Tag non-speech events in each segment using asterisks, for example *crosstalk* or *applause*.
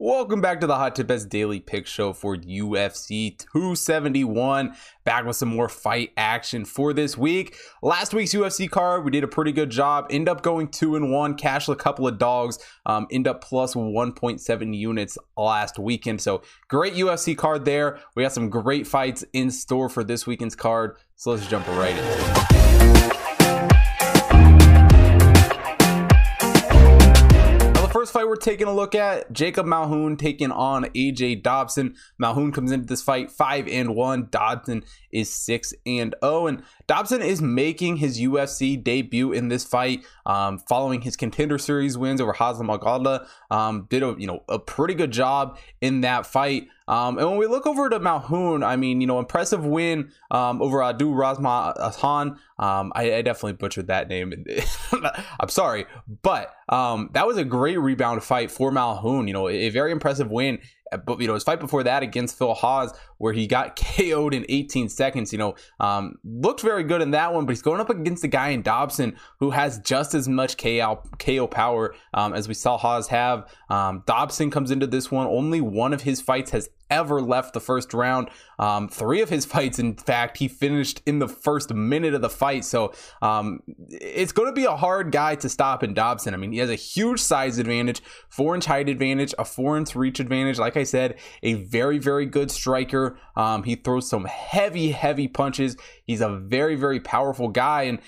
Welcome back to the Hot Tip Bets Daily Pick Show for UFC 271. Back with some more fight action for this week. Last week's UFC card, we did a pretty good job. End up going two and one, cash a couple of dogs. Um, end up plus 1.7 units last weekend. So great UFC card there. We got some great fights in store for this weekend's card. So let's jump right into it. First fight we're taking a look at Jacob Malkoun taking on AJ Dobson. Malkoun comes into this fight 5 and 1. Dobson is 6 and 0. And Dobson is making his UFC debut in this fight um, following his contender series wins over Moghadli. Um, did a you know a pretty good job in that fight. Um, and when we look over to Malkoun, I mean, you know, impressive win um, over Adu Razmat Um, I, I, definitely butchered that name. *laughs* I'm sorry, but um, that was a great rebound fight for Malkoun. You know, a very impressive win but you know his fight before that against Phil Hawes, where he got *laughs* KO'd in 18 seconds, you know, um, looked very good in that one. But he's going up against a guy in Dobson who has just as much KO, KO power um, as we saw Hawes have. Um, Dobson comes into this one. Only one of his fights has ever left the first round. Um, three of his *laughs* fights, in fact, he finished in the first minute of the fight. So um, it's going to be a hard guy to stop in Dobson. I mean, he has a huge size advantage, four inch height advantage, a four inch reach advantage. Like I said, a very, very good striker. Um, he throws some heavy, heavy punches. He's a very, very powerful guy. And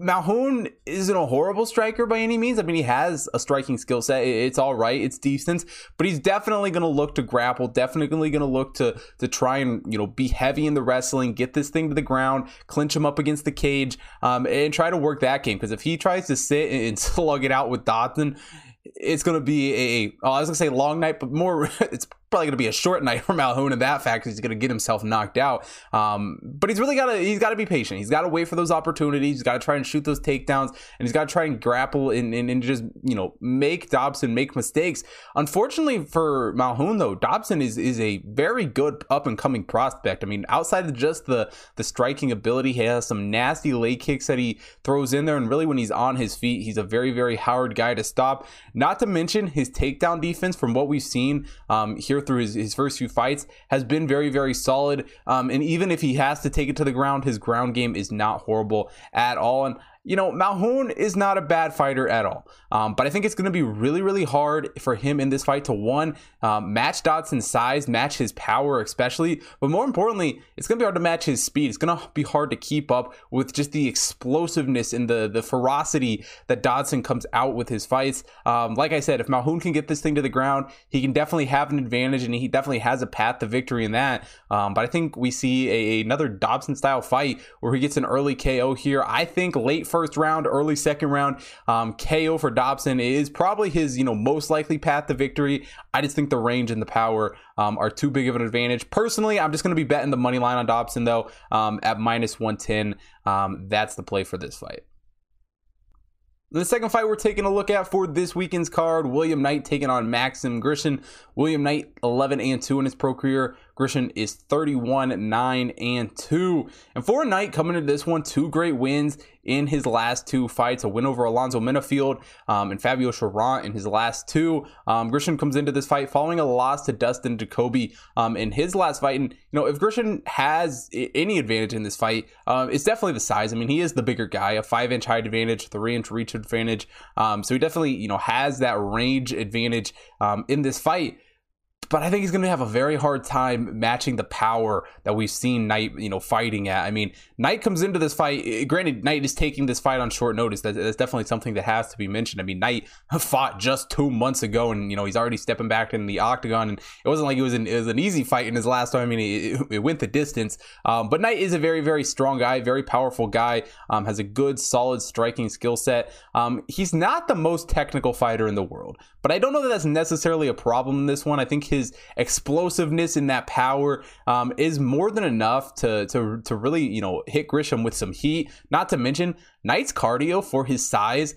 Malkoun isn't a horrible striker by any means. I mean, he has a striking skill set. It's all right. It's decent, but he's definitely going to look to grapple. Definitely going to look to to try and you know be heavy in the wrestling, get this thing to the ground, clinch him up against the cage, um, and try to work that game. Because if he tries to sit and *laughs* slug it out with Dobson, it's going to be a, oh, I was going to say long night, but more, *laughs* it's probably going to be a short *laughs* night for Malkoun in that fact because he's going to get himself knocked out. Um, but he's really got to he's got to be patient. He's got to wait for those opportunities. He's got to try and shoot those takedowns, and he's got to try and grapple and, and, and, just you know make Dobson make mistakes. Unfortunately for Malkoun though, Dobson is is a very good up and coming prospect. I mean, outside of just the the striking ability, he has some nasty leg kicks that he throws in there, and really when he's on his feet, he's a very very hard guy to stop. Not to mention his takedown defense from what we've seen um, here through his, his first few fights has been very, very solid. Um, and even if he has to take it to the ground, his ground game is not horrible at all. And you know, Malkoun is not a bad fighter at all. Um, but I think it's going to be really, really hard for him in this fight to one, um, match Dobson's size, match his power, especially. But more importantly, it's going to be hard to match his speed. It's going to be hard to keep up with just the explosiveness and the, the ferocity that Dodson comes out with his fights. Um, like I said, if Malkoun can get this thing to the ground, he can definitely have an advantage and he definitely has a path to victory in that. Um, but I think we see a, another Dobson style fight where he gets an early KO here. I think late first first round, early second round. Um, KO for Dobson is probably his, you know, most likely path to victory. I just think the range and the power um, are too big of an advantage. Personally, I'm just going to be betting the money line on Dobson though um, at minus 110. Um, that's the play for this fight. The second fight we're taking a look at for this weekend's card, William Knight taking on Maxim Grishin. William Knight 11 and 2 in his pro career. Grishin is 31 9 and 2. And for Knight coming into this one, two great wins in his last two fights a win over Alonzo Menifield um, and Fabio Cherant in his last two. Um, Grishin comes into this fight following a loss to Dustin Jacoby um, in his last fight. And, you know, if Grishin has any advantage in this fight, uh, it's definitely the size. I mean, he is the bigger guy, a five inch height advantage, three inch reach advantage. Um, so he definitely, you know, has that range advantage um, in this fight but I think he's going to have a very hard time matching the power that we've seen Knight, you know, fighting at. I mean, Knight comes into this fight. Eh, granted, Knight is taking this fight on short notice. That's, that's definitely something that has to be mentioned. I mean, Knight *laughs* fought just two months ago, and you know he's already stepping back in the octagon. And it wasn't like it was an, it was an easy fight in his last time. I mean, it, it went the distance. Um, but Knight is a very very strong guy, very powerful guy. Um, has a good solid striking skill set. Um, he's not the most technical fighter in the world, but I don't know that that's necessarily a problem in this one. I think his his explosiveness and that power um, is more than enough to to to really you know hit Grishin with some heat. Not to mention Knight's cardio for his size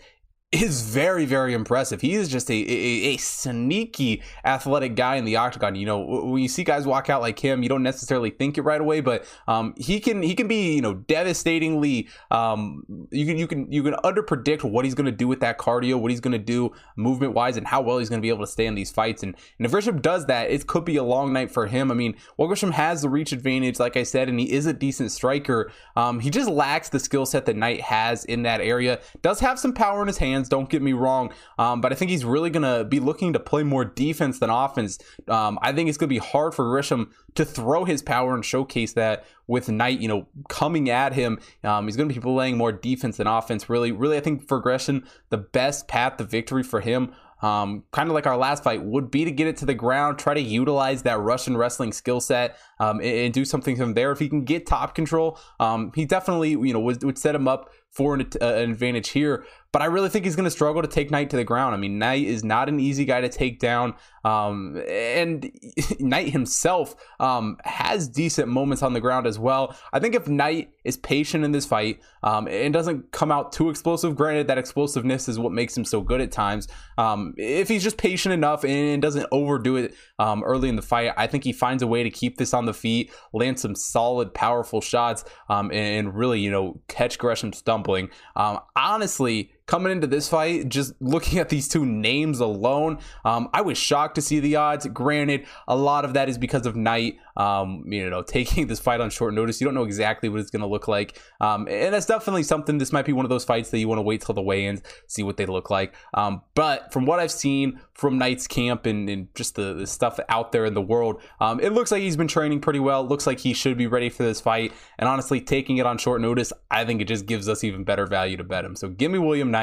is very, very impressive. He is just a, a, a, sneaky athletic guy in the octagon. You know, when you see guys walk out like him, you don't necessarily think it right away, but um, he can he can be you know devastatingly. Um, you can you can you can under predict what he's going to do with that cardio, what he's going to do movement wise, and how well he's going to be able to stay in these fights. And, and if Grishin does that, it could be a long night for him. I mean, well, Grishin has the reach advantage, like I said, and he is a decent striker. Um, he just lacks the skill set that Knight has in that area. Does have some power in his hands don't get me wrong, um, but I think he's really going to be looking to play more defense than offense. Um, I think it's going to be hard for Grishin to throw his power and showcase that with Knight, you know, coming at him. Um, he's going to be playing more defense than offense. Really, really, I think for Grishin, the best path to victory for him um, kind of like our last fight, would be to get it to the ground, try to utilize that Russian wrestling skill set, um, and, and, do something from there. If he can get top control, um, he definitely, you know, would, would set him up for an, uh, an advantage here. But I really think he's going to struggle to take Knight to the ground. I mean, Knight is not an easy guy to take down. Um, and *laughs* Knight himself um, has decent moments on the ground as well. I think if Knight is patient in this fight um, and doesn't come out too explosive, granted, that explosiveness is what makes him so good at times. Um, if he's just patient enough and doesn't overdo it um, early in the fight, I think he finds a way to keep this on the feet, land some solid, powerful shots, um, and really, you know, catch Grishin stumbling. Um, honestly, coming into this fight, just looking at these two names alone, um, I was shocked to see the odds. Granted, a lot of that is because of Knight um, you know, *laughs* taking this fight on short notice. You don't know exactly what it's going to look like. Um, and that's definitely something. This might be one of those fights that you want to wait till the weigh-ins, see what they look like. Um, but from what I've seen from Knight's camp and, and just the, the, stuff out there in the world, um, it looks like he's been training pretty well. It looks like he should be ready for this fight. And honestly, taking it on short notice, I think it just gives us even better value to bet him. So give me William Knight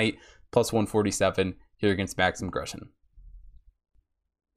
plus 147 here against Maxim Grishin.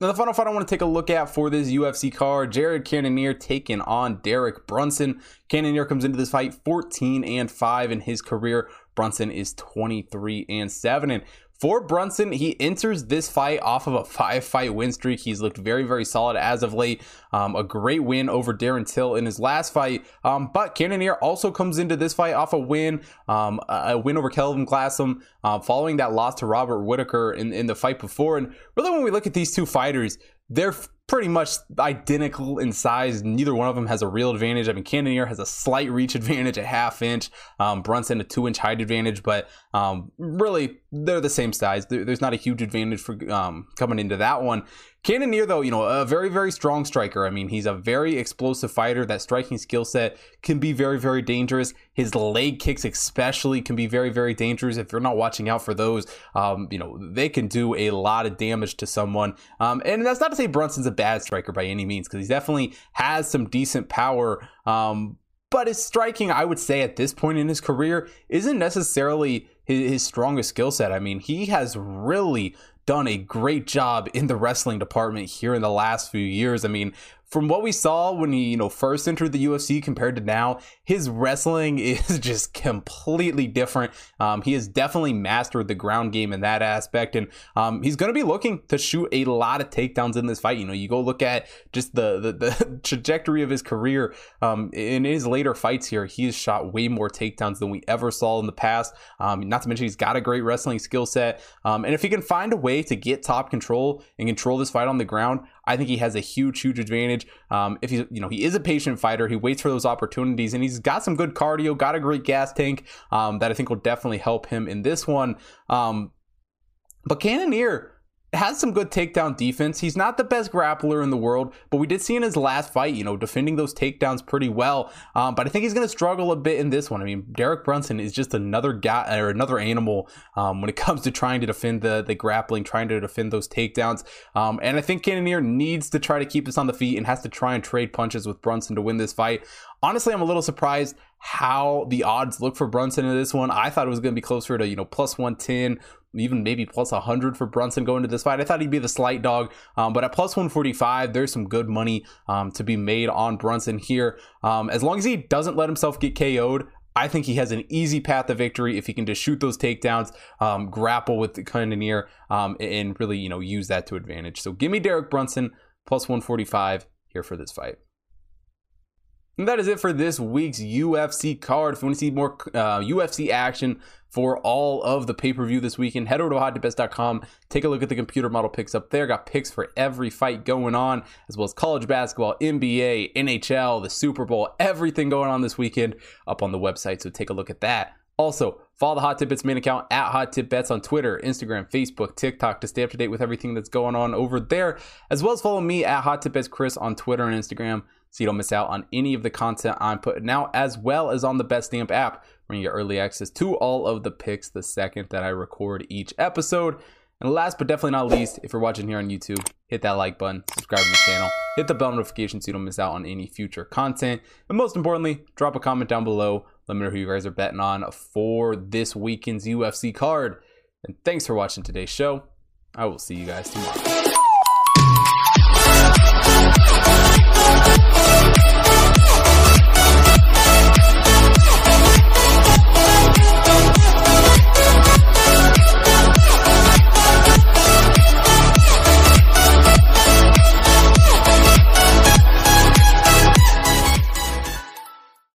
Now, the final fight I want to take a look at for this UFC card, Jared Cannonier taking on Derek Brunson. Cannonier comes into this fight 14 and 5 in his career. Brunson is 23 and 7. And for Brunson, he enters this fight off of a five fight win streak. He's looked very, very solid as of late. Um, a great win over Darren Till in his last fight. Um, but Cannonier also comes into this fight off a win, um, a win over Kelvin Gastelum, uh, following that loss to Robert Whitaker in, in the fight before. And really, when we look at these two fighters, they're pretty much identical in size. Neither one of them has a real advantage. I mean, Cannonier has a slight reach *laughs* advantage, a half inch. Um, Brunson a two inch height advantage, but um, really they're the same size. there's not a huge advantage for um, coming into that one. Cannonier, though, you know, a very, very strong striker. I mean, he's a very explosive fighter. That striking skill set can be very, very dangerous. His leg kicks, especially, can be very, very dangerous. If you're not watching out for those, um, you know, they can do a lot of damage to someone. Um, and that's not to say Brunson's a bad striker by any means, because he definitely has some decent power. Um, but his striking, I would say, at this point in his career, isn't necessarily his, his strongest skill set. I mean, he has really done a great job in the wrestling department here in the last few years. I mean, from what we saw when he, you know, first entered the UFC compared to now, his wrestling *laughs* is just completely different. Um, he has definitely mastered the ground game in that aspect, and um, he's going to be looking to shoot a lot of takedowns in this fight. You know, you go look at just the the, the *laughs* trajectory of his career. Um, in his later fights here, he has shot way more takedowns than we ever saw in the past. Um, not to mention he's got a great wrestling skill set, um, and if he can find a way to get top control and control this fight on the ground, I think he has a huge, huge advantage. Um, if he's, you know, he is a patient fighter. He waits for those opportunities, and he's got some good cardio, got a great gas tank um, that I think will definitely help him in this one. Um, but Cannonier has some good takedown defense. He's not the best grappler in the world, but we did see in his last fight, you know, defending those takedowns pretty well. Um, but I think he's going to struggle a bit in this one. I mean, Derek Brunson is just another guy or another animal um, when it *laughs* comes to trying to defend the the grappling, trying to defend those takedowns. Um, and I think Cannonier needs to try to keep this on the feet and has to try and trade punches with Brunson to win this fight. Honestly, I'm a little surprised how the odds look for Brunson in this one. I thought it was going to be closer to, you know, plus 110, even maybe plus 100 for Brunson going to this fight. I thought he'd be the slight dog, um, but at plus 145, there's some good money um, to be made on Brunson here. Um, as long as he doesn't let himself get KO'd, I think he has an easy path to victory if he can just shoot those takedowns, um, grapple with the Cannonier, um, and really, you know, use that to advantage. So give me Derek Brunson plus 145 here for this fight. And that is it for this week's UFC card. If you want to see more uh, UFC action for all of the pay per view this weekend, head over to hottipbets.com. Take a look at the computer model picks up there. Got picks for every fight going on, as well as college basketball, NBA, NHL, the Super Bowl, everything going on this weekend up on the website. So take a look at that. Also, follow the Hot Tip Bets main account at Hot Tip Bets on Twitter, Instagram, Facebook, TikTok to stay up to date with everything that's going on over there, as well as follow me at Hot Tip Bets Chris on Twitter and Instagram so you don't miss out on any of the content I'm putting out, as well as on the Betstamp app, where you get early access to all of the picks the second that I record each episode. And last but definitely not least, if you're watching here on YouTube, hit that like button, subscribe to the channel, hit the bell notification so you don't miss out on any future content. And most importantly, drop a comment down below. Let me know who you guys are betting on for this weekend's UFC card. And thanks for watching today's show. I will see you guys tomorrow.